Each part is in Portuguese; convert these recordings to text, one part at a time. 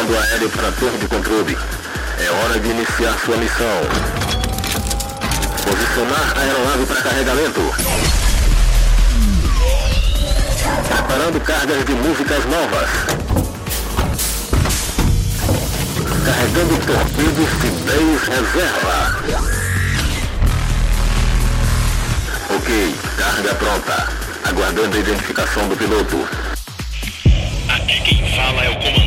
Comando aéreo para torre de controle. É hora de iniciar sua missão. Posicionar a aeronave para carregamento. Preparando cargas de músicas novas. Carregando torpedos de 10 reserva. Ok, carga pronta. Aguardando a identificação do piloto. Aqui quem fala é o comandante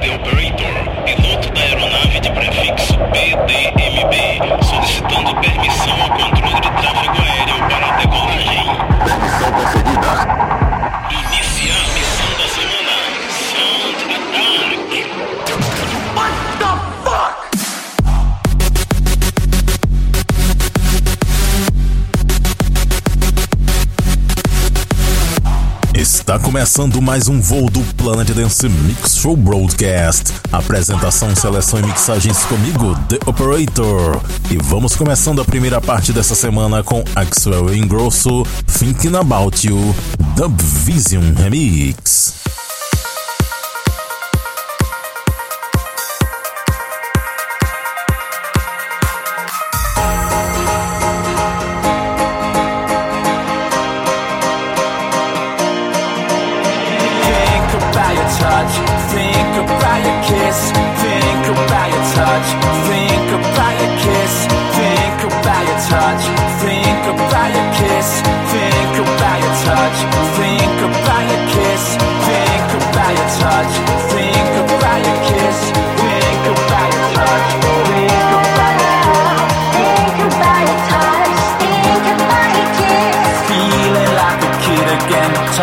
The Operator, piloto da aeronave de prefixo PDMB, solicitando permissão ao controle de tráfego aéreo para a decolagem. Permissão concedida. Iniciar Está começando mais um voo do Planet Dance Mix Show Broadcast. Apresentação, seleção e mixagens comigo, The Operator. E vamos começando a primeira parte dessa semana com Axwell Ingrosso, Thinking About You, Dub Vision Remix.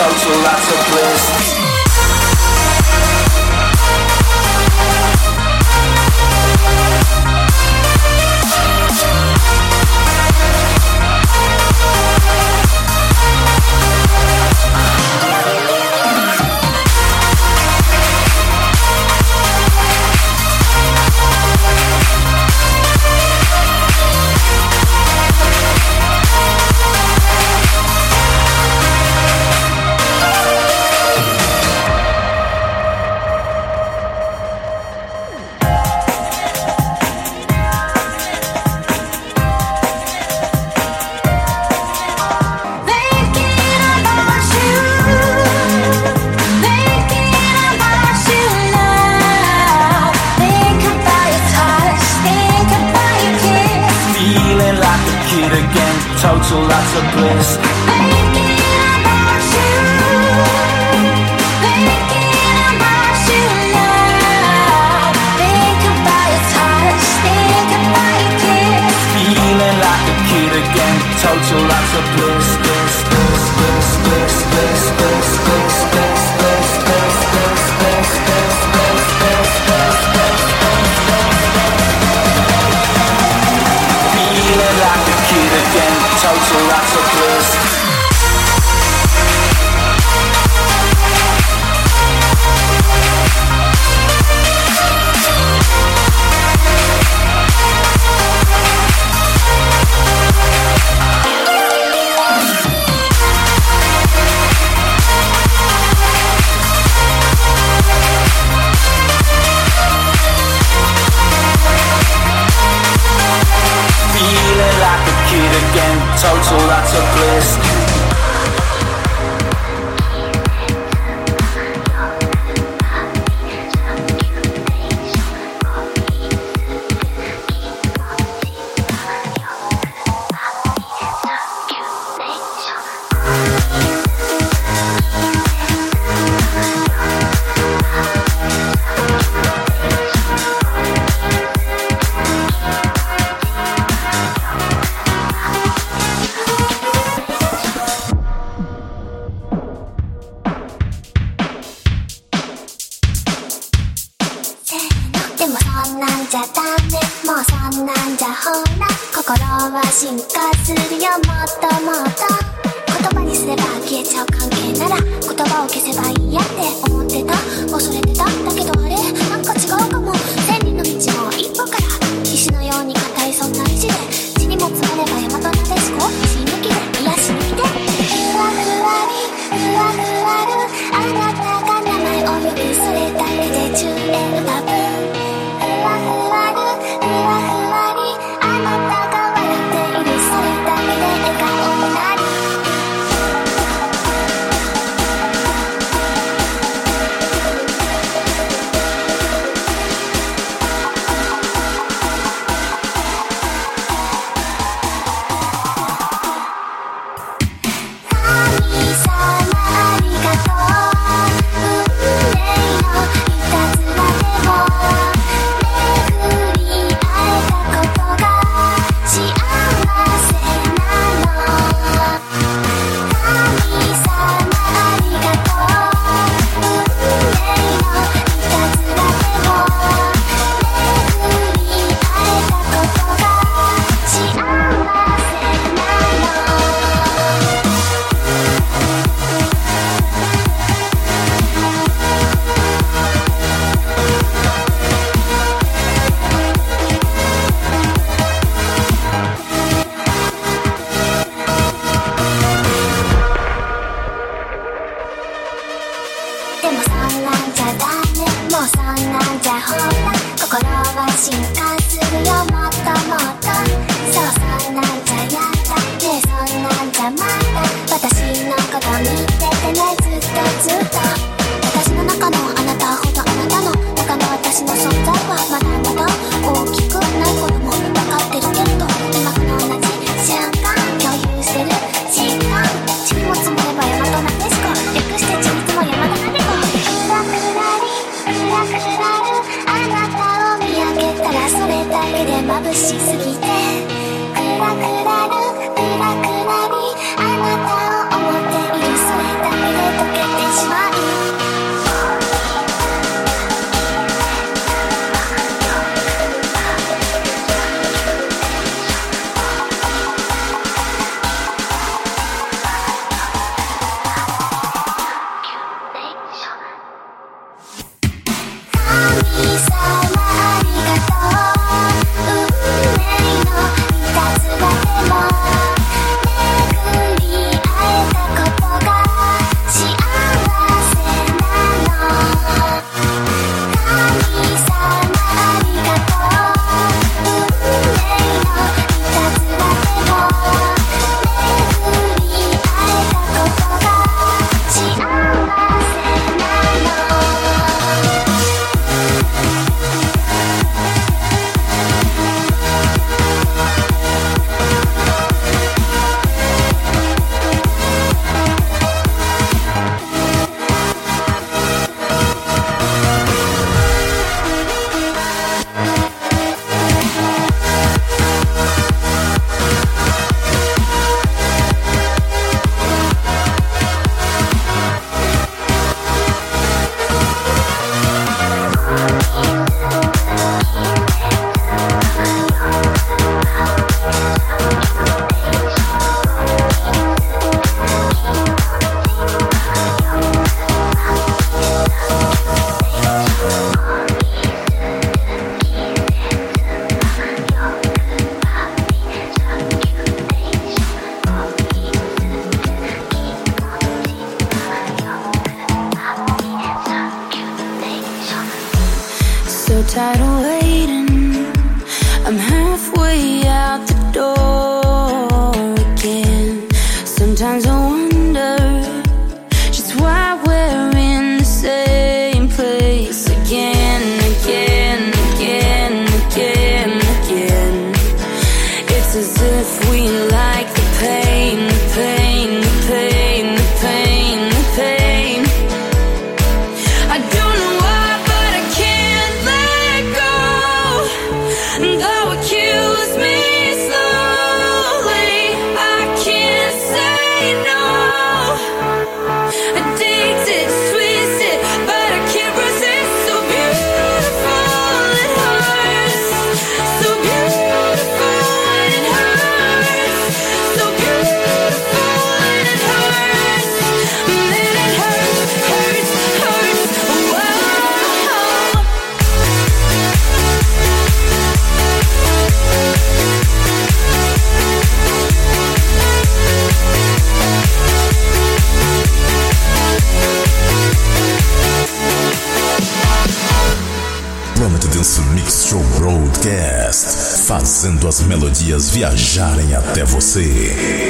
subtle lots of bliss. viajarem até você.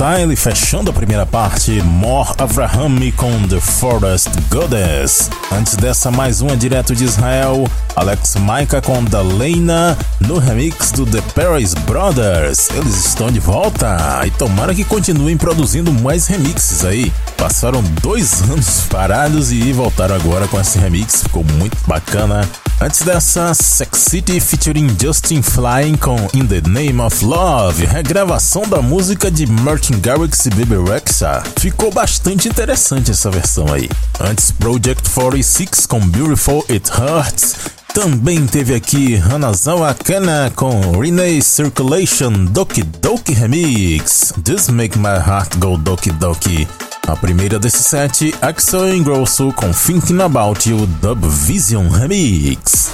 Style fechando a primeira parte, More Avraham com The Forest Goddess. Antes dessa, mais uma direto de Israel, Alex Maika com Dalena no remix do The Paris Brothers. Eles estão de volta e tomara que continuem produzindo mais remixes aí. Passaram dois anos parados e voltaram agora com esse remix, ficou muito bacana. Antes dessa, Sex City featuring Justin Flying com In the Name of Love, regravação da música de Martin Garrix e Baby Rexha. Ficou bastante interessante essa versão aí. Antes, Project 46 com Beautiful It Hurts. Também teve aqui Hanazawa Kana com Renee Circulation Doki Doki Remix. This Make My Heart Go Doki Doki. A primeira desse set, Axel Ingrosso com Thinking About You Dub Vision Remix.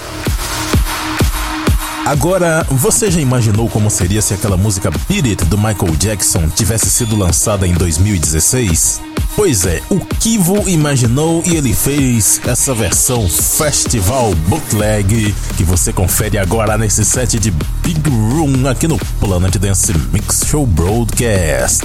Agora, você já imaginou como seria se aquela música Beat It do Michael Jackson tivesse sido lançada em 2016? Pois é, o Kivo imaginou e ele fez essa versão Festival Bootleg que você confere agora nesse set de Big Room aqui no Planet Dance Mix Show Broadcast.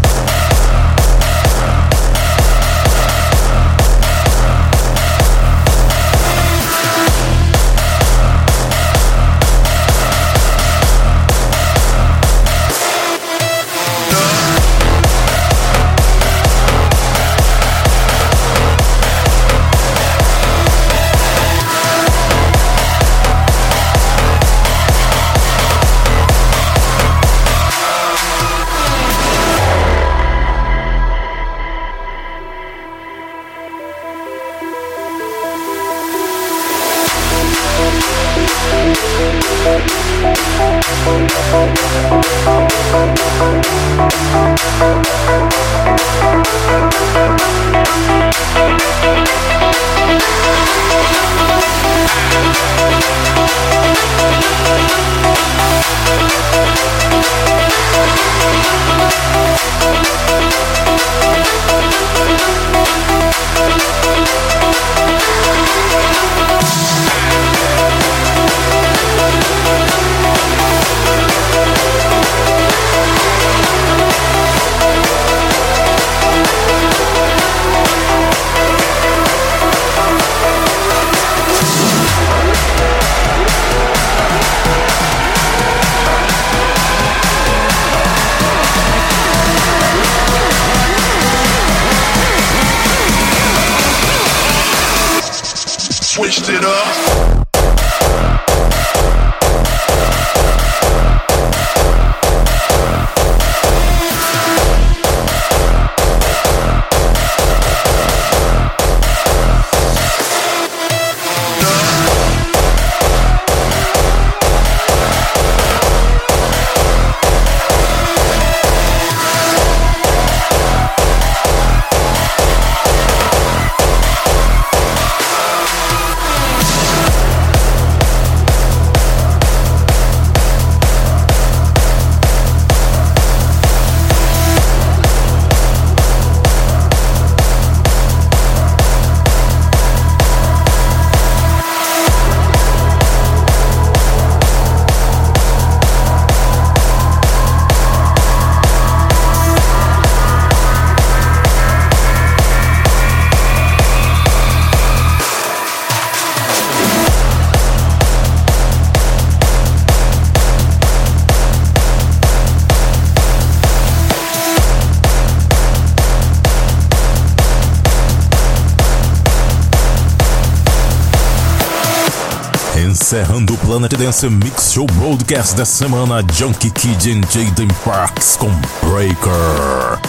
Encerrando o Planet Dance Mix Show Broadcast dessa semana, Junkie Kid e Jaden Parks com Breaker.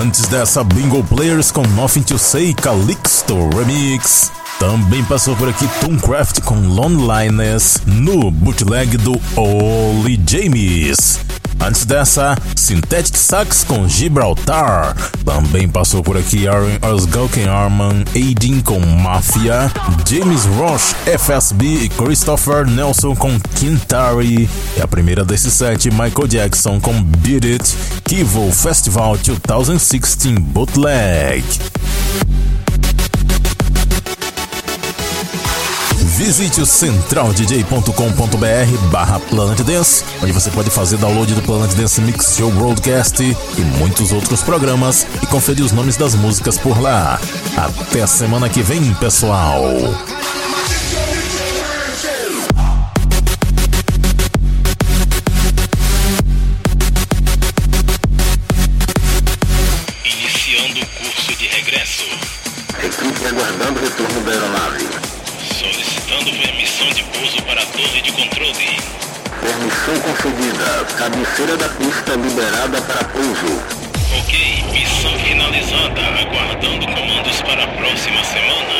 Antes dessa, Bingo Players com Nothing to Say Calixto Remix. Também passou por aqui Tooncraft com Loneliness no bootleg do Oli James. Antes dessa, Synthetic Sax com Gibraltar. Também passou por aqui Aaron Osgulken Arman, Aidin com Mafia, James Roche, FSB e Christopher Nelson com Quintari. E a primeira desse set, Michael Jackson com Beat It, Kivo Festival 2016 Bootleg. Visite o centraldj.com.br barra Planet Dance, onde você pode fazer download do Planet Dance Mix Show Broadcast e muitos outros programas e conferir os nomes das músicas por lá. Até semana que vem, pessoal! Concedida. Cabeceira da pista liberada para pouso. Ok, missão finalizada. Aguardando comandos para a próxima semana.